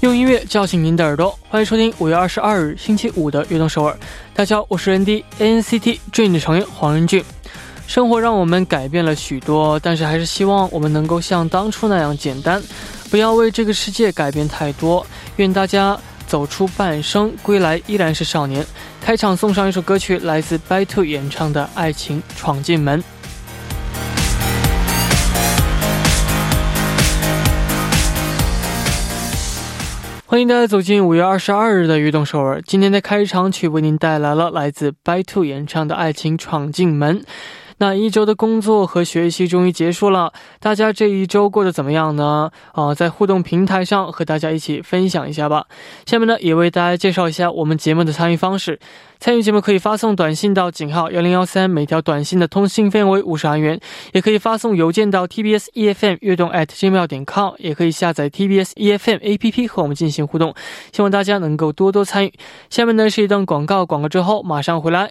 用音乐叫醒您的耳朵，欢迎收听五月二十二日星期五的《悦动首尔》。大家好，我是 ND NCT Dream 的成员黄仁俊。生活让我们改变了许多，但是还是希望我们能够像当初那样简单，不要为这个世界改变太多。愿大家走出半生，归来依然是少年。开场送上一首歌曲，来自 By Two 演唱的《爱情闯进门》。欢迎大家走进五月二十二日的悦动首尔。今天的开场曲为您带来了来自 By Two 演唱的《爱情闯进门》。那一周的工作和学习终于结束了，大家这一周过得怎么样呢？啊，在互动平台上和大家一起分享一下吧。下面呢，也为大家介绍一下我们节目的参与方式。参与节目可以发送短信到井号幺零幺三，每条短信的通信费为五十韩元；也可以发送邮件到 tbs efm 悦动 at gmail 点 com，也可以下载 tbs efm app 和我们进行互动。希望大家能够多多参与。下面呢是一段广告，广告之后马上回来。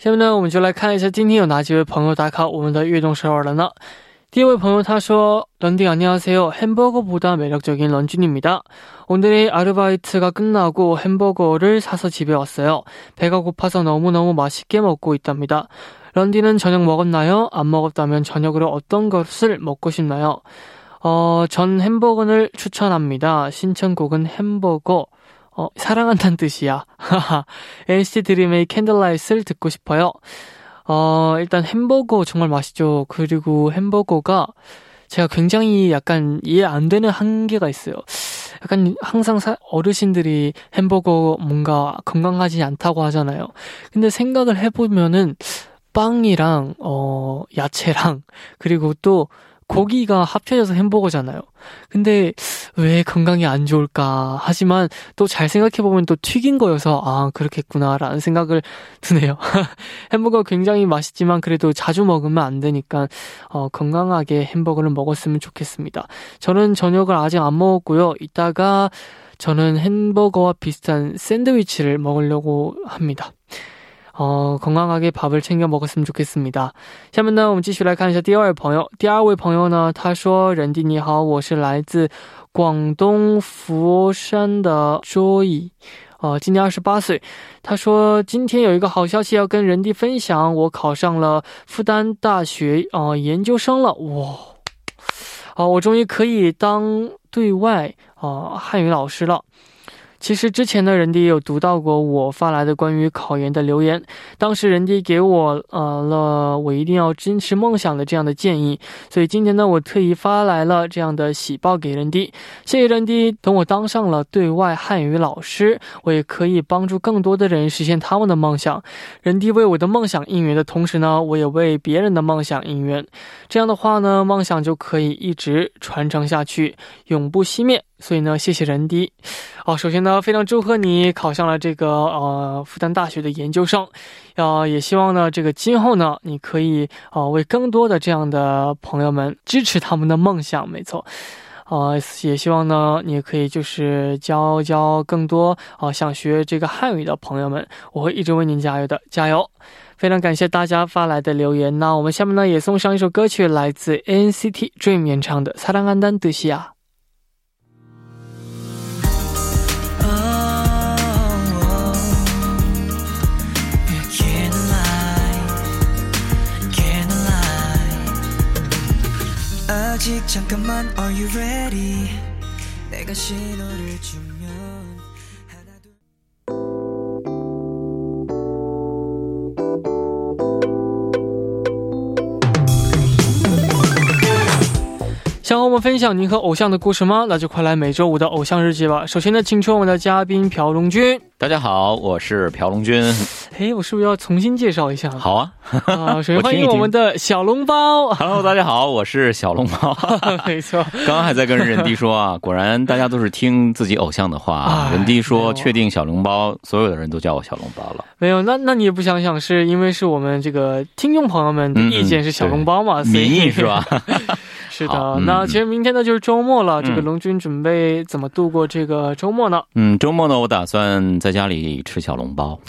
下面呢，我们就来看一下今天有哪几位朋友打卡我们的悦动首尔了呢？第一位朋友他说：“런딩안녕하세요 햄버거보다 매력적인 런쥔입니다. 오늘의 아르바이트가 끝나고 햄버거를 사서 집에 왔어요. 배가 고파서 너무너무 맛있게 먹고 있답니다. 런디는 저녁 먹었나요? 안 먹었다면 저녁으로 어떤 것을 먹고 싶나요? 어, 전 햄버거를 추천합니다. 신청곡은 햄버거 어, 사랑한다는 뜻이야. NCT 드림의 캔들라이트를 듣고 싶어요. 어, 일단 햄버거 정말 맛있죠. 그리고 햄버거가 제가 굉장히 약간 이해 안 되는 한계가 있어요. 약간 항상 사, 어르신들이 햄버거 뭔가 건강하지 않다고 하잖아요. 근데 생각을 해보면은 빵이랑, 어, 야채랑, 그리고 또 고기가 합쳐져서 햄버거잖아요. 근데 왜 건강에 안 좋을까? 하지만 또 잘 생각해보면 또 튀긴 거여서 아, 그렇겠구나라는 생각을 드네요. 햄버거 굉장히 맛있지만 그래도 자주 먹으면 안 되니까 어, 건강하게 햄버거를 먹었으면 좋겠습니다. 저는 저녁을 아직 안 먹었고요. 이따가 저는 햄버거와 비슷한 샌드위치를 먹으려고 합니다. 哦，건강하게밥을챙겨먹었으면좋겠습니다下面呢，我们继续来看一下第二位朋友。第二位朋友呢，他说：“人弟你好，我是来自广东佛山的 Joy，哦，今年二十八岁。他说今天有一个好消息要跟人弟分享，我考上了复旦大学哦研究生了。哇，哦，我终于可以当对外啊汉语老师了。” 其实之前的人迪也有读到过我发来的关于考研的留言，当时人迪给我呃了我一定要坚持梦想的这样的建议，所以今天呢我特意发来了这样的喜报给人迪，谢谢人迪。等我当上了对外汉语老师，我也可以帮助更多的人实现他们的梦想。人弟为我的梦想应援的同时呢，我也为别人的梦想应援，这样的话呢，梦想就可以一直传承下去，永不熄灭。所以呢，谢谢人迪。哦，首先呢，非常祝贺你考上了这个呃复旦大学的研究生，呃，也希望呢，这个今后呢，你可以呃为更多的这样的朋友们支持他们的梦想。没错。 呃，也希望呢，你也可以就是教教更多啊想学这个汉语的朋友们，我会一直为您加油的，加油！非常感谢大家发来的留言。那我们下面呢也送上一首歌曲，来自 NCT Dream 演唱的《사랑한다듯이야》。 아직 잠깐만 Are you ready? 내가 신호를 준 想和我们分享您和偶像的故事吗？那就快来每周五的偶像日记吧。首先呢，请出我们的嘉宾朴龙君。大家好，我是朴龙君。哎，我是不是要重新介绍一下？好啊，啊，首先欢迎我们的小笼包。Hello，大家好，我是小笼包。没错，刚刚还在跟任弟说啊，果然大家都是听自己偶像的话。任弟说，确定小笼包，所有的人都叫我小笼包了。没有，那那你也不想想，是因为是我们这个听众朋友们的意见是小笼包嘛？民意是吧？是的，那其实明天呢就是周末了，这个龙君准备怎么度过这个周末呢？嗯，周末呢，我打算在家里吃小笼包，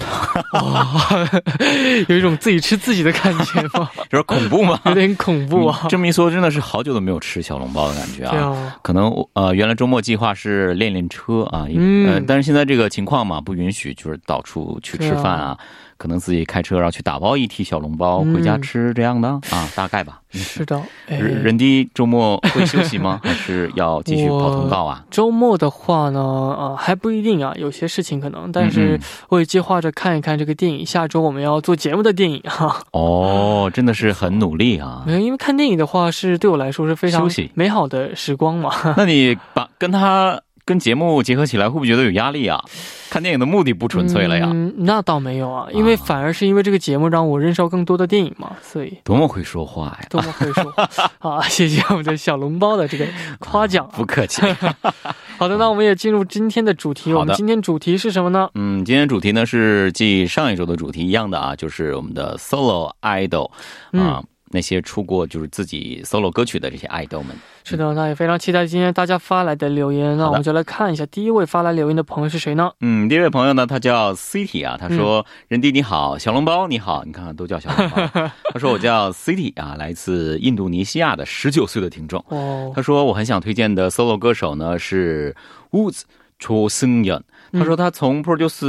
有一种自己吃自己的感觉吗？有点恐怖吗？有点恐怖啊！这么一说，真的是好久都没有吃小笼包的感觉啊。可能呃，原来周末计划是练练车啊，嗯，但是现在这个情况嘛，不允许，就是到处去吃饭啊。可能自己开车，然后去打包一屉小笼包回家吃，这样的啊，大概吧。是的，人弟周末会休息吗？还是要继续跑通告啊？周末的话呢，呃，还不一定啊，有些事情可能，但是会计划着看一看这个电影。下周我们要做节目的电影哈。哦，真的是很努力啊。没有，因为看电影的话是对我来说是非常美好的时光嘛。那你把跟他。跟节目结合起来，会不会觉得有压力啊？看电影的目的不纯粹了呀？嗯，那倒没有啊，因为反而是因为这个节目让我认识到更多的电影嘛，所以多么会说话呀！多么会说话 啊！谢谢我们的小笼包的这个夸奖，不客气。好的，那我们也进入今天的主题。我们今天主题是什么呢？嗯，今天主题呢是继上一周的主题一样的啊，就是我们的 solo idol 啊。那些出过就是自己 solo 歌曲的这些爱豆们，是的，那也非常期待今天大家发来的留言。那我们就来看一下第一位发来留言的朋友是谁呢？嗯，第一位朋友呢，他叫 City 啊，他说：“任弟你好，小笼包你好，你看看都叫小笼包。”他说：“我叫 City 啊，来自印度尼西亚的十九岁的听众。”哦，他说：“我很想推荐的 solo 歌手呢是 Woods Cho Seung-yeon。”他说：“他从 Produce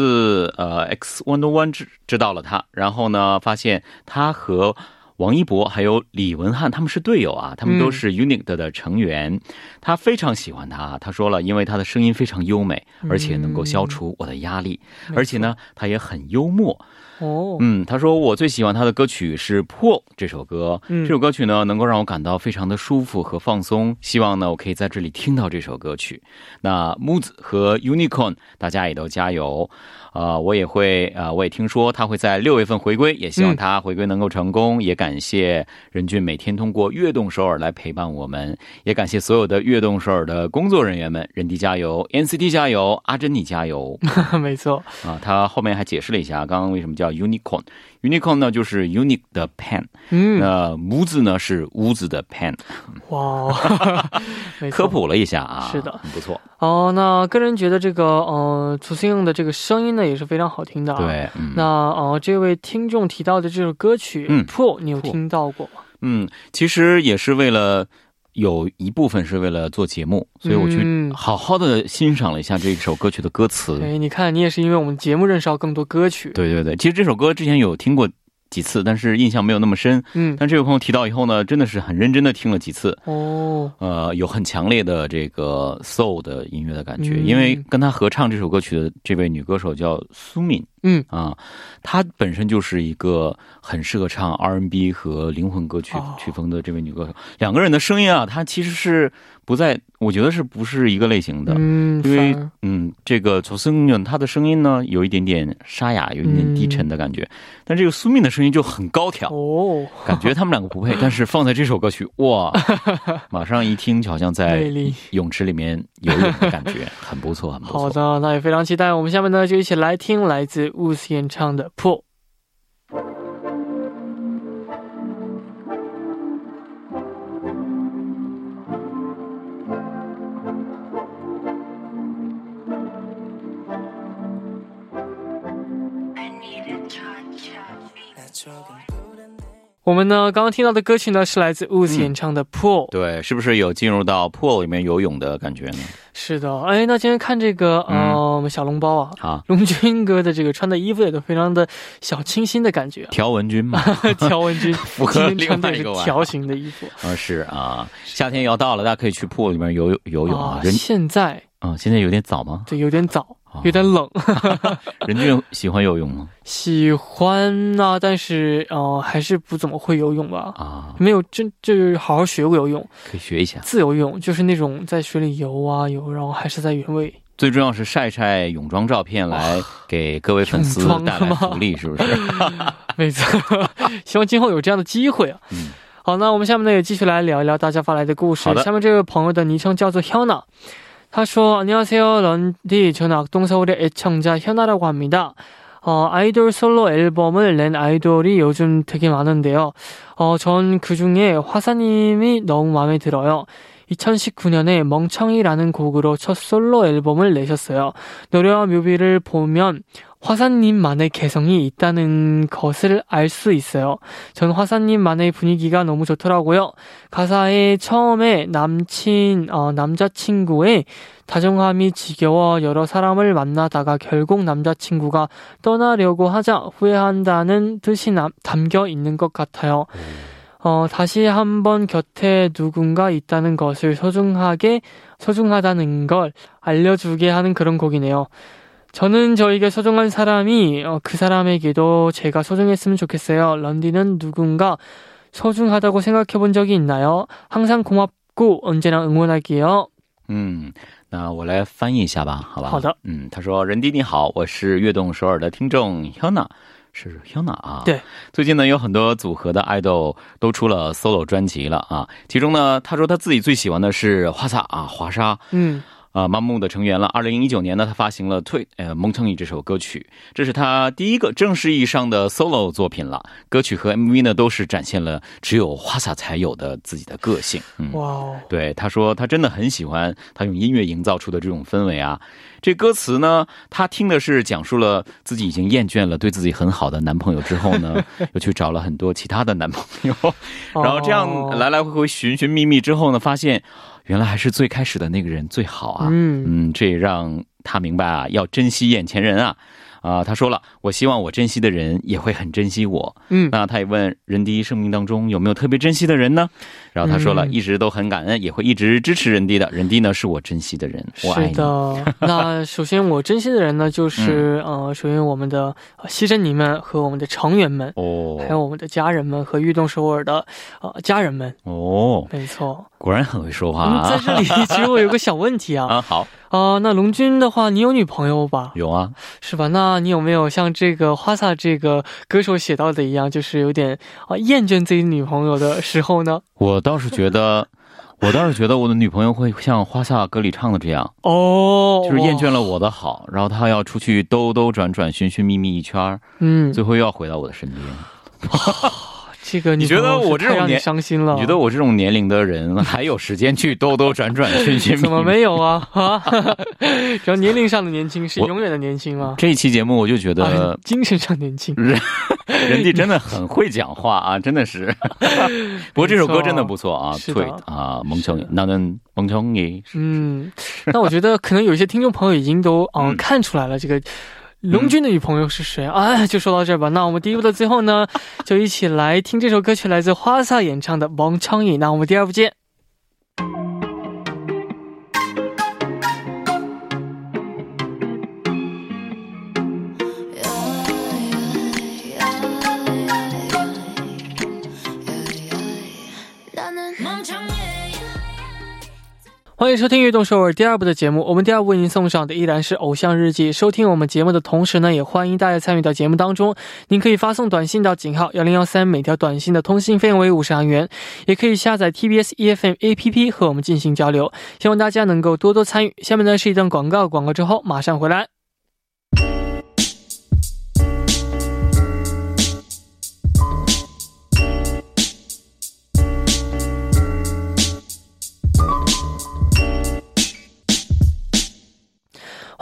呃 X One One 知知道了他，然后呢，发现他和。”王一博还有李文翰，他们是队友啊，他们都是 UNIT 的成员。他非常喜欢他，他说了，因为他的声音非常优美，而且能够消除我的压力，而且呢，他也很幽默。哦，嗯，他说我最喜欢他的歌曲是《破》这首歌，这首歌曲呢能够让我感到非常的舒服和放松。希望呢我可以在这里听到这首歌曲。那木子和 Unicorn，大家也都加油。呃，我也会，呃，我也听说他会在六月份回归，也希望他回归能够成功。也感谢任俊每天通过悦动首尔来陪伴我们，也感谢所有的悦动首尔的工作人员们。任迪加油，NCT 加油，阿珍你加油。没错，啊，他后面还解释了一下，刚刚为什么叫 Unicorn。Unicorn 呢，就是 unique 的 pen，嗯，那屋子呢是屋子的 pen，哇，科普了一下啊，是的，很不错。哦，那个人觉得这个呃，楚星用的这个声音呢也是非常好听的。对，那呃，这位听众提到的这首歌曲《破》，你有听到过吗？嗯，其实也是为了。有一部分是为了做节目，所以我去好好的欣赏了一下这首歌曲的歌词。哎，你看，你也是因为我们节目认识到更多歌曲。对对对，其实这首歌之前有听过。几次，但是印象没有那么深。嗯，但这位朋友提到以后呢，真的是很认真的听了几次。哦，呃，有很强烈的这个 soul 的音乐的感觉，因为跟他合唱这首歌曲的这位女歌手叫苏敏。嗯啊，她本身就是一个很适合唱 R&B 和灵魂歌曲曲风的这位女歌手。两个人的声音啊，她其实是。不在，我觉得是不是一个类型的？嗯，因为嗯，这个楚生呢，他的声音呢有一点点沙哑，有一点低沉的感觉，但这个苏敏的声音就很高挑哦，感觉他们两个不配。但是放在这首歌曲，哇，马上一听就好像在泳池里面游泳的感觉，很不错，很不错。好的，那也非常期待。我们下面呢就一起来听来自伍思演唱的《破》。我们呢，刚刚听到的歌曲呢，是来自 Wooz 演唱的《Pool》。对，是不是有进入到 Pool 里面游泳的感觉呢？是的，哎，那今天看这个，呃，我们小笼包啊，啊，龙军哥的这个穿的衣服也都非常的小清新的感觉。条纹军嘛，条纹军，符合穿的是条形的衣服。啊，是啊，夏天要到了，大家可以去 Pool 里面游游泳啊。人现在啊，现在有点早吗？对，有点早。有点冷，任俊喜欢游泳吗？喜欢啊，但是呃，还是不怎么会游泳吧。啊，没有真就是好好学过游泳，可以学一下自由泳，就是那种在水里游啊游，然后还是在原位。最重要是晒晒泳装照片来给各位粉丝带来福利，是不是？没错，希望今后有这样的机会啊。嗯，好，那我们下面呢也继续来聊一聊大家发来的故事。下面这位朋友的昵称叫做 Hana。他说 안녕하세요 런디 저는 악동서울의 애청자 현아라고 합니다. 어, 아이돌 솔로 앨범을 낸 아이돌이 요즘 되게 많은데요. 어, 전 그 중에 화사님이 너무 마음에 들어요. 2019년에 멍청이라는 곡으로 첫 솔로 앨범을 내셨어요. 노래와 뮤비를 보면 화사님만의 개성이 있다는 것을 알 수 있어요. 전 화사님만의 분위기가 너무 좋더라고요. 가사에 처음에 남친, 어, 남자친구의 다정함이 지겨워 여러 사람을 만나다가 결국 남자친구가 떠나려고 하자 후회한다는 뜻이 남, 담겨 있는 것 같아요. 어, 다시 한번 곁에 누군가 있다는 것을 소중하게, 소중하다는 걸 알려주게 하는 그런 곡이네요. 저는 저에게 소중한 사람이 어, 그 사람에게도 제가 소중했으면 좋겠어요. 런디는 누군가 소중하다고 생각해 본 적이 있나요? 항상 고맙고 언제나 응원할게요. 嗯，那我来翻译一下吧，好吧？嗯，他说：“人弟你好，我是悦动首尔的听众 Hyuna。” 是 Hyuna 啊，对，最近呢有很多组合的爱豆都出了 solo 专辑了啊，其中呢他说他自己最喜欢的是花洒啊华沙，嗯。啊，盲目的成员了。二零一九年呢，他发行了《退》呃《蒙成义》这首歌曲，这是他第一个正式意义上的 solo 作品了。歌曲和 MV 呢，都是展现了只有花洒才有的自己的个性。哇，对，他说他真的很喜欢他用音乐营造出的这种氛围啊。这歌词呢，他听的是讲述了自己已经厌倦了对自己很好的男朋友之后呢，又去找了很多其他的男朋友，然后这样来来回回寻寻觅觅之后呢，发现。原来还是最开始的那个人最好啊！嗯嗯，这也让他明白啊，要珍惜眼前人啊。啊，他说了，我希望我珍惜的人也会很珍惜我。嗯，那他也问人第一生命当中有没有特别珍惜的人呢？然后他说了，一直都很感恩，也会一直支持人弟的。人弟呢，是我珍惜的人，我爱你。是的，那首先我珍惜的人呢，就是呃，首先我们的牺牲你们和我们的成员们哦，还有我们的家人们和运动首尔的呃家人们哦，没错，果然很会说话啊。在这里，其实我有个小问题啊。啊，好。啊，那龙君的话，你有女朋友吧？有啊，是吧？那你有没有像这个花洒这个歌手写到的一样，就是有点啊厌倦自己女朋友的时候呢？我倒是觉得，我倒是觉得我的女朋友会像花洒歌里唱的这样哦，就是厌倦了我的好，然后她要出去兜兜转转、寻寻觅觅一圈嗯，最后又要回到我的身边。这个你觉得我这种年伤心了？你觉得我这种年龄的人 还有时间去兜兜转转、寻寻觅觅？怎么没有啊？啊！只要年龄上的年轻是永远的年轻吗？这一期节目我就觉得精神上年轻，人家真的很会讲话啊！真的是。不过这首歌真的不错啊，对啊，蒙成那能蒙成你。嗯，那我觉得可能有一些听众朋友已经都嗯看出来了这个。龙君的女朋友是谁啊？就说到这儿吧。那我们第一部的最后呢，就一起来听这首歌曲，来自花萨演唱的《王昌义》。那我们第二部见。欢迎收听《悦动首尔》第二部的节目。我们第二部为您送上的依然是《偶像日记》。收听我们节目的同时呢，也欢迎大家参与到节目当中。您可以发送短信到井号幺零幺三，每条短信的通信费用为五十韩元。也可以下载 TBS EFM APP 和我们进行交流。希望大家能够多多参与。下面呢是一段广告，广告之后马上回来。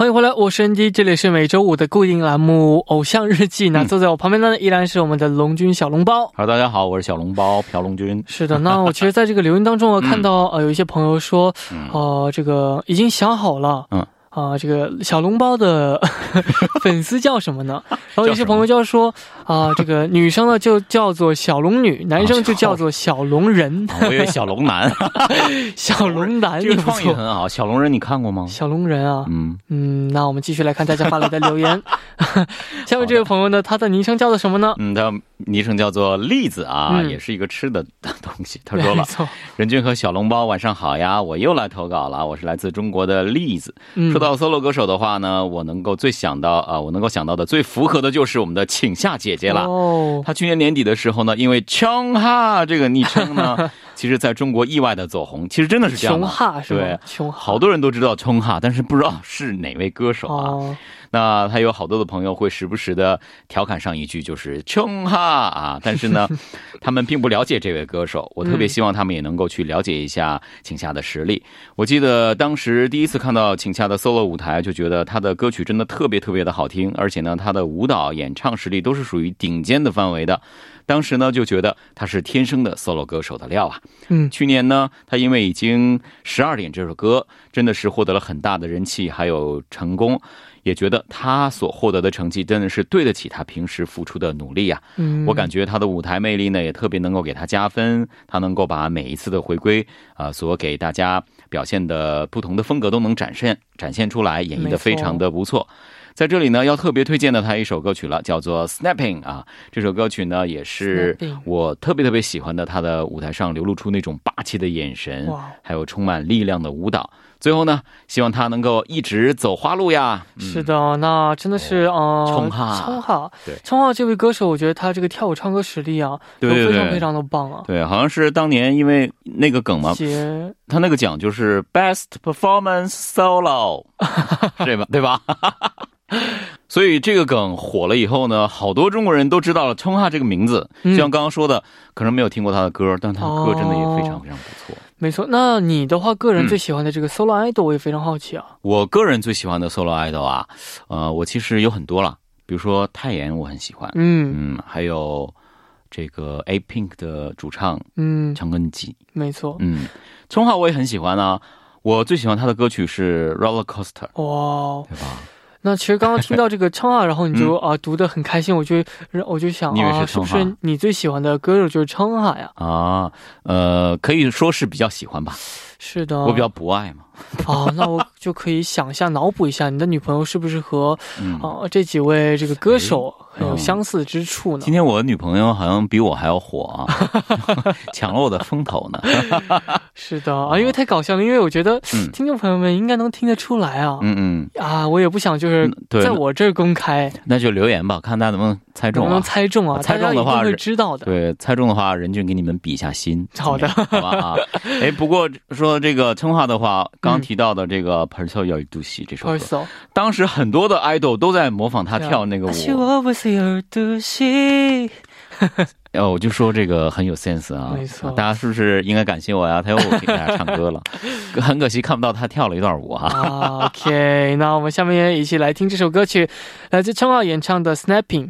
欢迎回来，我是 ND，这里是每周五的固定栏目《偶像日记》。那坐在我旁边的呢，依然是我们的龙君小笼包。Hello，大家好，我是小笼包朴龙君。是的，那我其实在这个留言当中，我 看到呃有一些朋友说，呃，这个已经想好了。嗯。啊，这个小笼包的 粉丝叫什么呢？然后有些朋友就说啊，这个女生呢就叫做小龙女，男生就叫做小龙人。我以为小龙男，小龙男，这个创意很好。小龙人你看过吗？小龙人啊，嗯嗯，那我们继续来看大家发来的留言。下面这位朋友呢，他的昵称叫做什么呢？嗯，他昵称叫做栗子啊，也是一个吃的东西。他说了，任君和小笼包晚上好呀，我又来投稿了，我是来自中国的栗子。说到 solo 歌手的话呢，我能够最想到啊，我能够想到的最符合的就是我们的请夏姐姐了。哦，她去年年底的时候呢，因为枪哈这个昵称呢，其实在中国意外的走红。其实真的是这样，琼哈是对，好多人都知道琼哈，但是不知道是哪位歌手啊。那他有好多的朋友会时不时的调侃上一句，就是“穷哈”啊，但是呢，他们并不了解这位歌手。我特别希望他们也能够去了解一下请夏的实力。我记得当时第一次看到请夏的 solo 舞台，就觉得他的歌曲真的特别特别的好听，而且呢，他的舞蹈、演唱实力都是属于顶尖的范围的。当时呢，就觉得他是天生的 solo 歌手的料啊。嗯，去年呢，他因为已经十二点这首歌，真的是获得了很大的人气，还有成功。也觉得他所获得的成绩真的是对得起他平时付出的努力啊。嗯，我感觉他的舞台魅力呢也特别能够给他加分，他能够把每一次的回归啊所给大家表现的不同的风格都能展现展现出来，演绎的非常的不错。在这里呢，要特别推荐的他一首歌曲了，叫做《Snapping》啊。这首歌曲呢也是我特别特别喜欢的，他的舞台上流露出那种霸气的眼神，还有充满力量的舞蹈。最后呢，希望他能够一直走花路呀。是的，那真的是啊，冲哈，冲哈，对，冲哈这位歌手，我觉得他这个跳舞唱歌实力啊，都非常非常的棒啊。对，好像是当年因为那个梗嘛，他那个奖就是 Best Performance Solo，对吧？对吧？所以这个梗火了以后呢，好多中国人都知道了冲哈这个名字。就像刚刚说的，可能没有听过他的歌，但他的歌真的也非常非常不错。没错，那你的话，个人最喜欢的这个 solo idol，我也非常好奇啊。我个人最喜欢的 solo idol 啊，呃，我其实有很多了，比如说泰妍，我很喜欢，嗯。嗯，还有这个 A Pink 的主唱，嗯，强根基，没错，嗯，聪哈我也很喜欢啊，我最喜欢他的歌曲是 Roller Coaster，哇，对吧？那其实刚刚听到这个 称号，然后你就啊读的很开心，我就我就想啊，是不是你最喜欢的歌手就是称号呀？啊，呃，可以说是比较喜欢吧。是的，我比较博爱嘛。啊，那我就可以想象、脑补一下，你的女朋友是不是和啊这几位这个歌手很有相似之处呢？今天我的女朋友好像比我还要火啊，抢了我的风头呢。是的啊，因为太搞笑了，因为我觉得听众朋友们应该能听得出来啊。嗯嗯。啊，我也不想就是在我这儿公开，那就留言吧，看大家能不能猜中。能不能猜中啊？猜中的话会知道的。对，猜中的话，任俊给你们比一下心。好的，好吧啊。哎，不过说这个称话的话，刚提到的这个《p e r s o y 杜西》这首歌，当时很多的 idol 都在模仿他跳那个舞。哦，我就说这个很有 sense 啊，没错，大家是不是应该感谢我呀？他又给大家唱歌了，很可惜看不到他跳了一段舞啊。OK，那我们下面一起来听这首歌曲，来自称浩演唱的《Snapping》。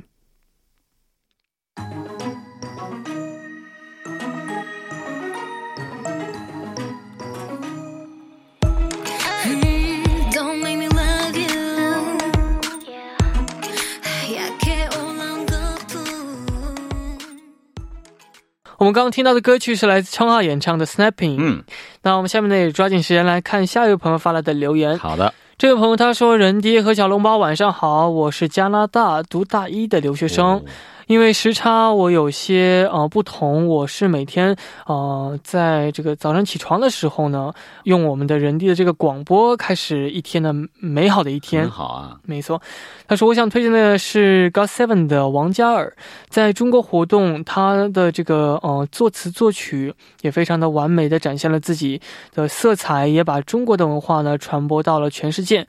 我们刚刚听到的歌曲是来自昌浩演唱的《Snapping》。嗯，那我们下面呢也抓紧时间来看下一位朋友发来的留言。好的，这位朋友他说：“人爹和小笼包晚上好，我是加拿大读大一的留学生。”因为时差我有些呃不同，我是每天呃在这个早上起床的时候呢，用我们的人地的这个广播开始一天的美好的一天。好啊，没错。他说我想推荐的是 God Seven 的王嘉尔，在中国活动，他的这个呃作词作曲也非常的完美的展现了自己的色彩，也把中国的文化呢传播到了全世界。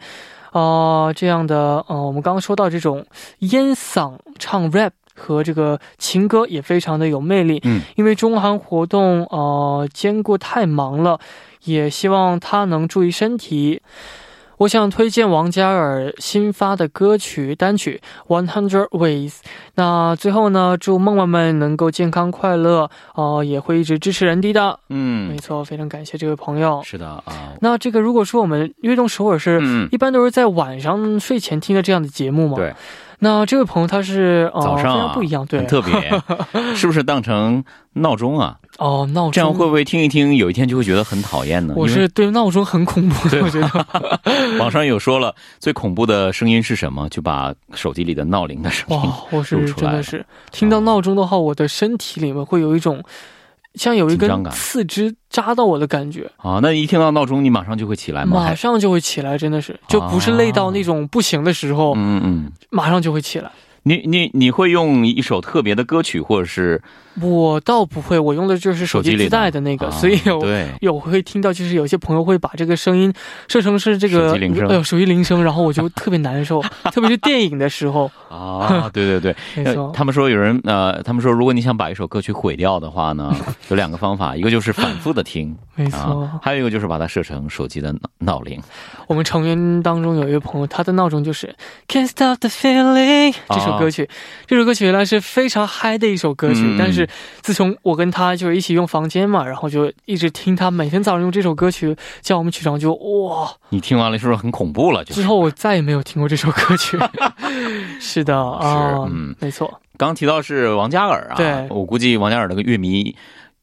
啊，这样的呃，我们刚刚说到这种烟嗓唱 rap。和这个情歌也非常的有魅力，嗯，因为中韩活动呃兼顾太忙了，也希望他能注意身体。我想推荐王嘉尔新发的歌曲单曲《One Hundred Ways》。那最后呢，祝梦梦们能够健康快乐哦，也会一直支持人迪的。嗯，没错，非常感谢这位朋友。是的啊，那这个如果说我们悦动首尔是一般都是在晚上睡前听的这样的节目嘛？对。那这位朋友他是早上不一样，对，很特别，是不是当成闹钟啊？哦，闹钟这样会不会听一听，有一天就会觉得很讨厌呢？我是对闹钟很恐怖，我觉得。网上有说了，最恐怖的声音是什么？就把手机里的闹铃的声音我是真的是听到闹钟的话，我的身体里面会有一种。像有一根刺枝扎到我的感觉啊！那一听到闹钟，你马上就会起来吗？马上就会起来，真的是，就不是累到那种不行的时候，嗯嗯，马上就会起来。你你你会用一首特别的歌曲，或者是？我倒不会，我用的就是手机自带的那个，所以有有会听到，就是有些朋友会把这个声音设成是这个哎呦手机铃声，然后我就特别难受，特别是电影的时候。啊，对对对，没错。他们说有人呃，他们说如果你想把一首歌曲毁掉的话呢，有两个方法，一个就是反复的听，没错，还有一个就是把它设成手机的闹铃。我们成员当中有一位朋友，他的闹钟就是《Can't Stop the Feeling》这首歌曲，这首歌曲原来是非常嗨的一首歌曲，但是。自从我跟他就是一起用房间嘛，然后就一直听他每天早上用这首歌曲叫我们起床，就哇！你听完了是不是很恐怖了就？之后我再也没有听过这首歌曲。是的 啊，嗯，没错。刚提到是王嘉尔啊，对，我估计王嘉尔那个乐迷。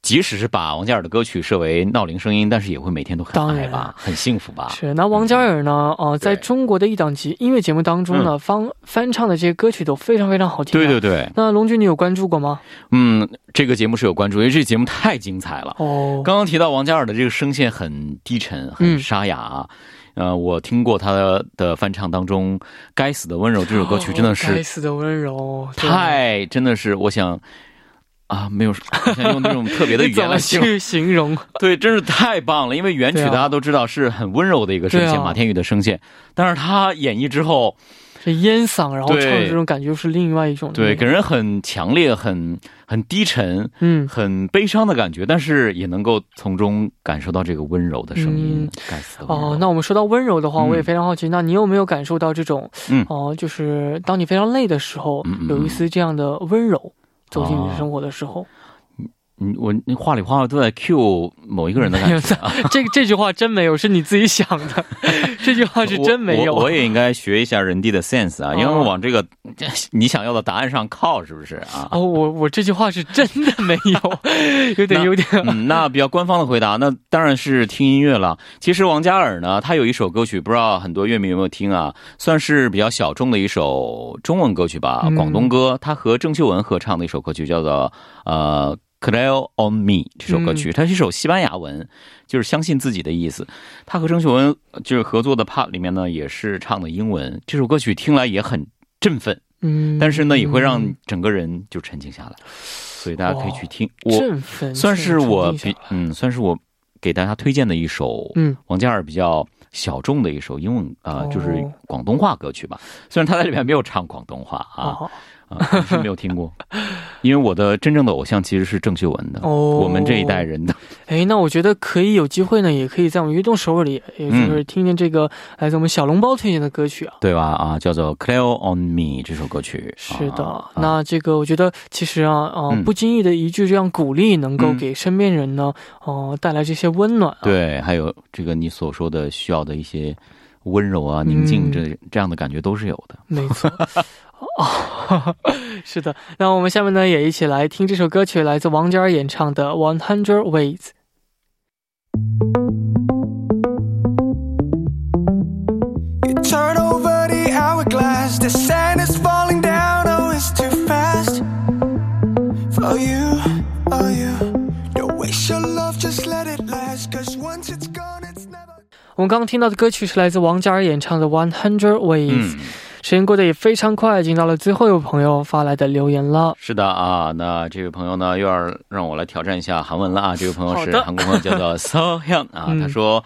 即使是把王嘉尔的歌曲设为闹铃声音，但是也会每天都很嗨吧，很幸福吧？是。那王嘉尔呢？呃，在中国的一档节音乐节目当中呢，翻翻唱的这些歌曲都非常非常好听。对对对。那龙军，你有关注过吗？嗯，这个节目是有关注，因为这个节目太精彩了。哦。刚刚提到王嘉尔的这个声线很低沉、很沙哑，呃，我听过他的翻唱当中，《该死的温柔》这首歌曲真的是《该死的温柔》，太真的是，我想。啊，没有，想用那种特别的语言来 去形容。对，真是太棒了。因为原曲大家都知道是很温柔的一个声线，马天宇的声线，但是他演绎之后，是烟嗓，然后唱的这种感觉是另外一种，对，给人很强烈、很很低沉、嗯，很悲伤的感觉，但是也能够从中感受到这个温柔的声音。哦，那我们说到温柔的话，我也非常好奇，那你有没有感受到这种，嗯，哦，就是当你非常累的时候，有一丝这样的温柔？走进你生活的时候。嗯，我你话里话外都在 cue 某一个人的感觉。这这句话真没有，是你自己想的。这句话是真没有。我也应该学一下人地的 sense 啊，因为往这个你想要的答案上靠，是不是啊？哦，我我这句话是真的没有，有点有点。嗯，那比较官方的回答，那当然是听音乐了。其实王嘉尔呢，他有一首歌曲，不知道很多乐迷有没有听啊？算是比较小众的一首中文歌曲吧，广东歌。他和郑秀文合唱的一首歌曲，叫做呃。Crail on me 这首歌曲，它是一首西班牙文，就是相信自己的意思。他和郑秀文就是合作的 part 里面呢，也是唱的英文。这首歌曲听来也很振奋，嗯，但是呢，也会让整个人就沉静下来。所以大家可以去听。振奋，算是我比嗯，算是我给大家推荐的一首，嗯，王嘉尔比较小众的一首英文啊，就是广东话歌曲吧。虽然他在里面没有唱广东话啊。啊，是没有听过，因为我的真正的偶像其实是郑秀文的，哦，我们这一代人的。哎，那我觉得可以有机会呢，也可以在我们运动首尔里，也就是听听这个来自我们小笼包推荐的歌曲啊，对吧？啊，叫做《Clear on Me》这首歌曲。是的，那这个我觉得其实啊，啊，不经意的一句这样鼓励，能够给身边人呢，哦，带来这些温暖。对，还有这个你所说的需要的一些温柔啊、宁静，这这样的感觉都是有的。没错。哦，是的，那我们下面呢也一起来听这首歌曲，来自王嘉尔演唱的《One Hundred Ways》。我们刚刚听到的歌曲是来自王嘉尔演唱的《One Hundred Ways》。时间过得也非常快，已经到了最后一位朋友发来的留言了。是的啊，那这位朋友呢，又要让我来挑战一下韩文了啊。这位朋友是韩国朋友，叫做 So Hyun 啊，他说。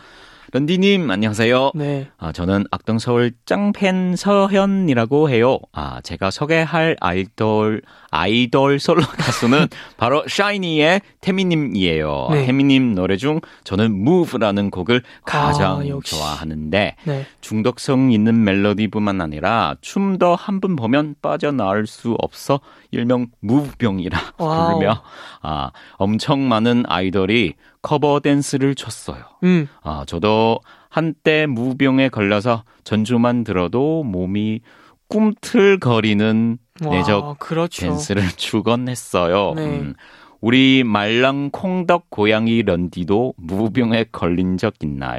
런디님 안녕하세요. 네. 아, 저는 악동 서울 짱팬 서현이라고 해요. 아, 제가 소개할 아이돌 아이돌 솔로 가수는 바로 샤이니의 태미님이에요. 네. 태미님 노래 중 저는 Move라는 곡을 가장 아, 좋아하는데 네. 중독성 있는 멜로디뿐만 아니라 춤도 한 번 보면 빠져나올 수 없어 일명 무브병이라 부르며 아, 엄청 많은 아이돌이 커버 댄스를 췄어요. 음. 아, 저도 한때 무병에 걸려서 전주만 들어도 몸이 꿈틀거리는 내적 그렇죠. 댄스를 추건 했어요. 네. 음. 우리 말랑콩덕 고양이 런디도 무병에 걸린 적 있나요?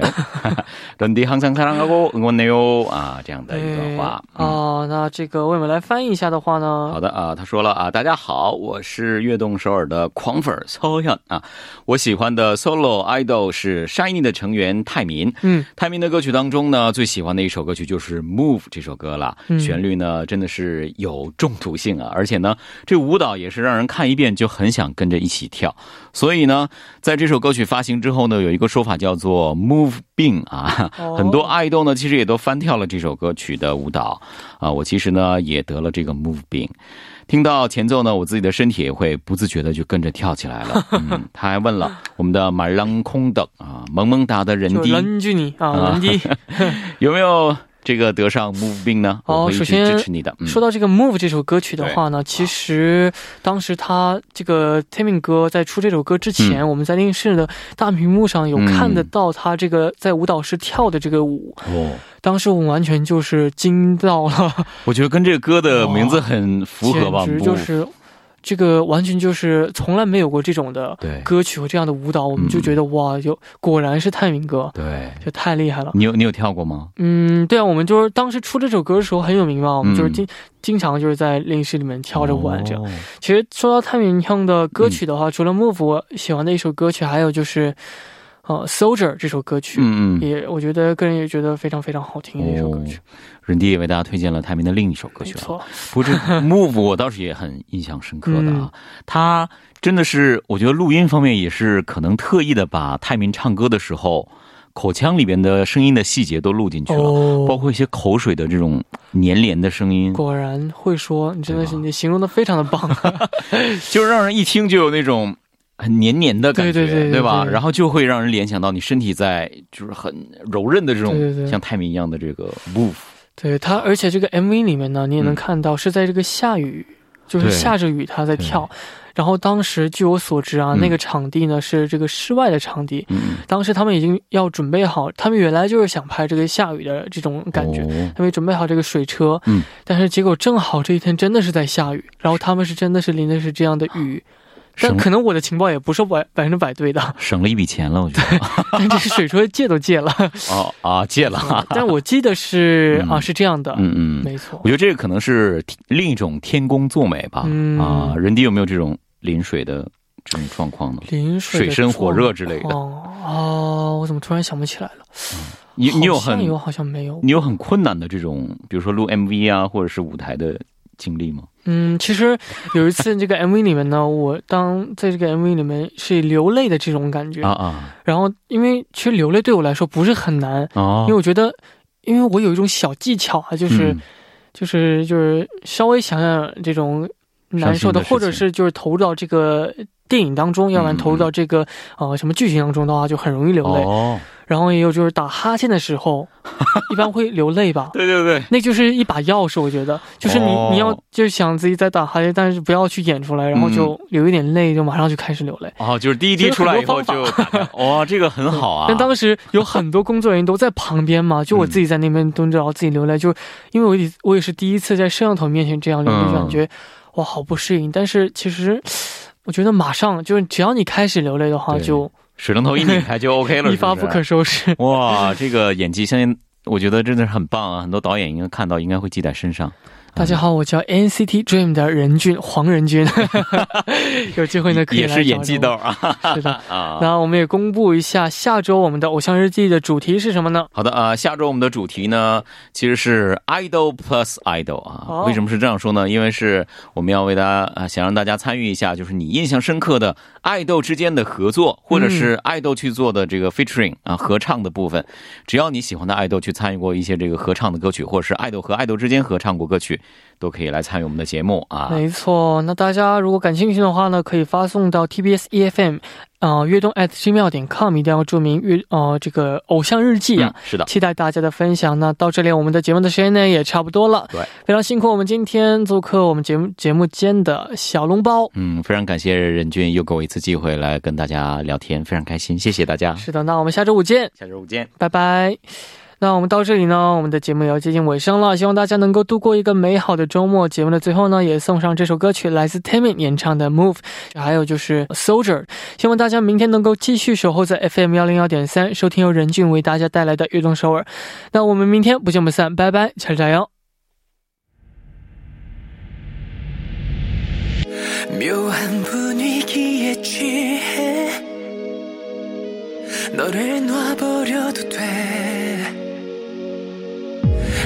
런디 항상 사랑하고 응원해요啊，这样的一个话啊。那这个为我们来翻译一下的话呢？好的啊，他说了啊，大家好，我是悦动首尔的狂粉曹阳啊。我喜欢的 solo idol 是 Shiny 的成员泰民。嗯，泰民的歌曲当中呢，最喜欢的一首歌曲就是《Move》这首歌了。旋律呢，真的是有中毒性啊，而且呢，这舞蹈也是让人看一遍就很想跟着。 一起跳，所以呢，在这首歌曲发行之后呢，有一个说法叫做 “move bing” 啊，很多爱豆呢其实也都翻跳了这首歌曲的舞蹈啊。我其实呢也得了这个 “move bing”，听到前奏呢，我自己的身体也会不自觉的就跟着跳起来了。嗯，他还问了我们的马浪空的啊，萌萌哒的人滴，人滴啊，人滴 有没有？这个得上 Move 病呢？哦，首先支持你的。说到这个 Move 这首歌曲的话呢，其实当时他这个 Timmy 哥在出这首歌之前，我们在电视的大屏幕上有看得到他这个在舞蹈室跳的这个舞。哦，当时我们完全就是惊到了。我觉得跟这个歌的名字很符合吧，简直就是。这个完全就是从来没有过这种的歌曲和这样的舞蹈，我们就觉得哇，就果然是泰明哥，对，就太厉害了。你有你有跳过吗？嗯，对啊，我们就是当时出这首歌的时候很有名嘛，我们就是经经常就是在练习室里面跳着玩这样。其实说到泰明唱的歌曲的话，除了 Move，我喜欢的一首歌曲还有就是。呃，Soldier 这首歌曲，嗯嗯，也我觉得个人也觉得非常非常好听的一首歌曲。任迪也为大家推荐了泰民的另一首歌曲，没错，不是 Move，我倒是也很印象深刻的啊。他真的是，我觉得录音方面也是可能特意的把泰民唱歌的时候口腔里边的声音的细节都录进去了，包括一些口水的这种粘连的声音。果然会说，你真的是你形容的非常的棒，就是让人一听就有那种。很黏黏的感觉，对对对，对吧？然后就会让人联想到你身体在就是很柔韧的这种像泰民一样的这个 move。对它，而且这个 MV 里面呢，你也能看到是在这个下雨，就是下着雨他在跳。然后当时据我所知啊，那个场地呢是这个室外的场地。嗯。当时他们已经要准备好，他们原来就是想拍这个下雨的这种感觉，他们准备好这个水车。嗯。但是结果正好这一天真的是在下雨，然后他们是真的是淋的是这样的雨。但可能我的情报也不是百百分之百对的，省了一笔钱了，我觉得。但这是水车借都借了。哦啊，借了。但我记得是啊，是这样的。嗯嗯，没错。我觉得这个可能是另一种天公作美吧。啊，人迪有没有这种临水的这种状况呢？临水、水深火热之类的。哦，我怎么突然想不起来了？你你有很有好像没有？你有很困难的这种，比如说录 MV 啊，或者是舞台的经历吗？嗯，其实有一次这个 MV 里面呢，我当在这个 MV 里面是流泪的这种感觉啊啊。然后因为其实流泪对我来说不是很难啊，因为我觉得，因为我有一种小技巧啊，就是就是就是稍微想想这种难受的，或者是就是投入到这个电影当中，要不然投入到这个呃什么剧情当中的话，就很容易流泪。然后也有就是打哈欠的时候，一般会流泪吧？对对对，那就是一把钥匙，我觉得就是你你要就想自己在打哈欠，但是不要去演出来，然后就流一点泪，就马上就开始流泪。哦，就是第一滴出来以后就 哇，这个很好啊。但当时有很多工作人员都在旁边嘛，就我自己在那边蹲着，然后自己流泪，就因为我也我也是第一次在摄像头面前这样流泪，感觉哇好不适应。但是其实我觉得马上就是只要你开始流泪的话就。水龙头一拧 开就 OK 了，一发不可收拾。哇，这个演技，相信我觉得真的是很棒啊！很多导演应该看到，应该会记在身上。大家好，我叫 NCT Dream 的任俊黄仁俊，有机会呢可以也是演技豆啊，是的啊。那我们也公布一下下周我们的偶像日记的主题是什么呢？好的啊，下周我们的主题呢其实是 Idol Plus Idol 啊。为什么是这样说呢？因为是我们要为大家啊，想让大家参与一下，就是你印象深刻的爱豆之间的合作，或者是爱豆去做的这个 featuring 啊合唱的部分，只要你喜欢的爱豆去参与过一些这个合唱的歌曲，或者是爱豆和爱豆之间合唱过歌曲。都可以来参与我们的节目啊！没错，那大家如果感兴趣的话呢，可以发送到 TBS EFM，呃，悦动 at 新妙点 com，一定要注明悦呃这个偶像日记啊。是的，期待大家的分享。那到这里，我们的节目的时间呢也差不多了。对，非常辛苦我们今天做客我们节目节目间的小笼包。嗯，非常感谢任俊又给我一次机会来跟大家聊天，非常开心，谢谢大家。是的，那我们下周五见。下周五见，拜拜。那我们到这里呢，我们的节目也要接近尾声了。希望大家能够度过一个美好的周末。节目的最后呢，也送上这首歌曲，来自 Taemin 演唱的《Move》，还有就是 Soldier。希望大家明天能够继续守候在 FM 幺零幺点三，收听由任俊为大家带来的悦动首尔。那我们明天不见不散，拜拜，加油加油！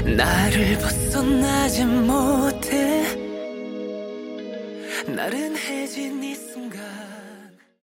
나를 벗어나지 못해. 나른해진 이